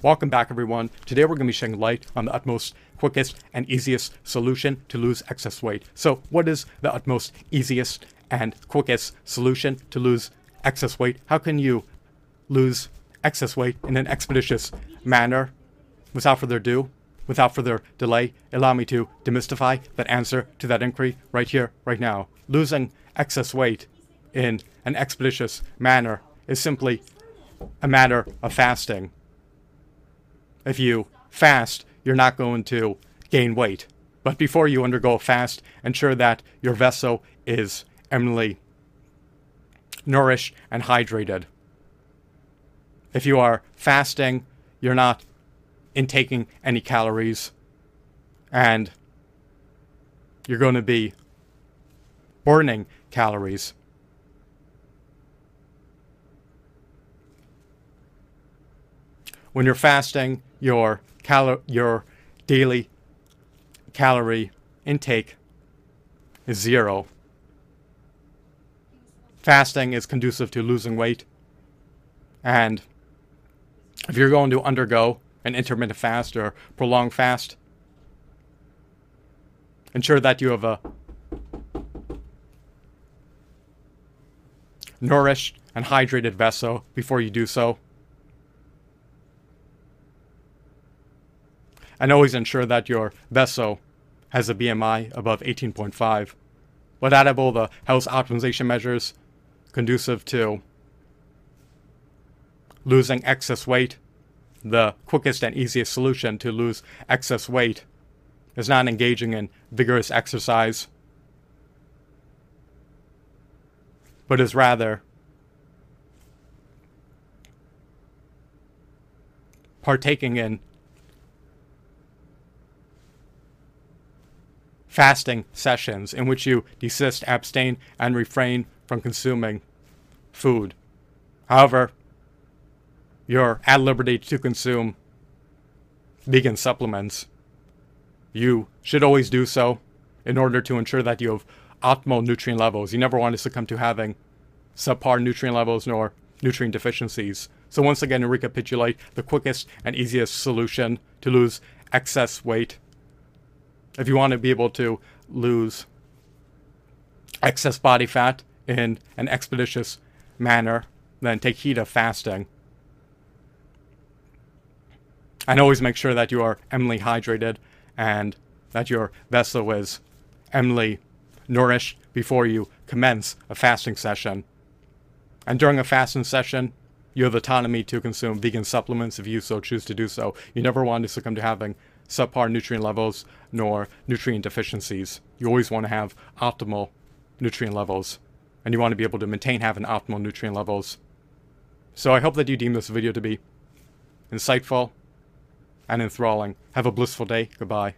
Welcome back everyone. Today we're going to be shedding light on the utmost quickest and easiest solution to lose excess weight. So what is the utmost easiest and quickest solution to lose excess weight? How can you lose excess weight in an expeditious manner? Without further ado, without further delay, allow me to demystify that answer to that inquiry right here, right now. Losing excess weight in an expeditious manner is simply a matter of fasting. If you fast, you're not going to gain weight. But before you undergo a fast, ensure that your vessel is eminently nourished and hydrated. If you are fasting, you're not intaking any calories, and you're going to be burning calories. when you're fasting, your cal- your daily calorie intake is zero. Fasting is conducive to losing weight. And if you're going to undergo an intermittent fast or prolonged fast, ensure that you have a nourished and hydrated vessel before you do so. And always ensure that your vessel has a BMI above 18.5. But of all the health optimization measures conducive to losing excess weight, the quickest and easiest solution to lose excess weight is not engaging in vigorous exercise, but is rather partaking in fasting sessions in which you desist, abstain, and refrain from consuming food. However, you're at liberty to consume vegan supplements. You should always do so in order to ensure that you have optimal nutrient levels. You never want to succumb to having subpar nutrient levels nor nutrient deficiencies. So, once again, to recapitulate, the quickest and easiest solution to lose excess weight if you want to be able to lose excess body fat in an expeditious manner, then take heed of fasting. And always make sure that you are eminently hydrated and that your vessel is eminently nourished before you commence a fasting session. And during a fasting session, you have autonomy to consume vegan supplements if you so choose to do so. You never want to succumb to having subpar nutrient levels nor nutrient deficiencies. You always want to have optimal nutrient levels, and you want to be able to maintain having optimal nutrient levels. So I hope that you deem this video to be insightful and enthralling. Have a blissful day. Goodbye.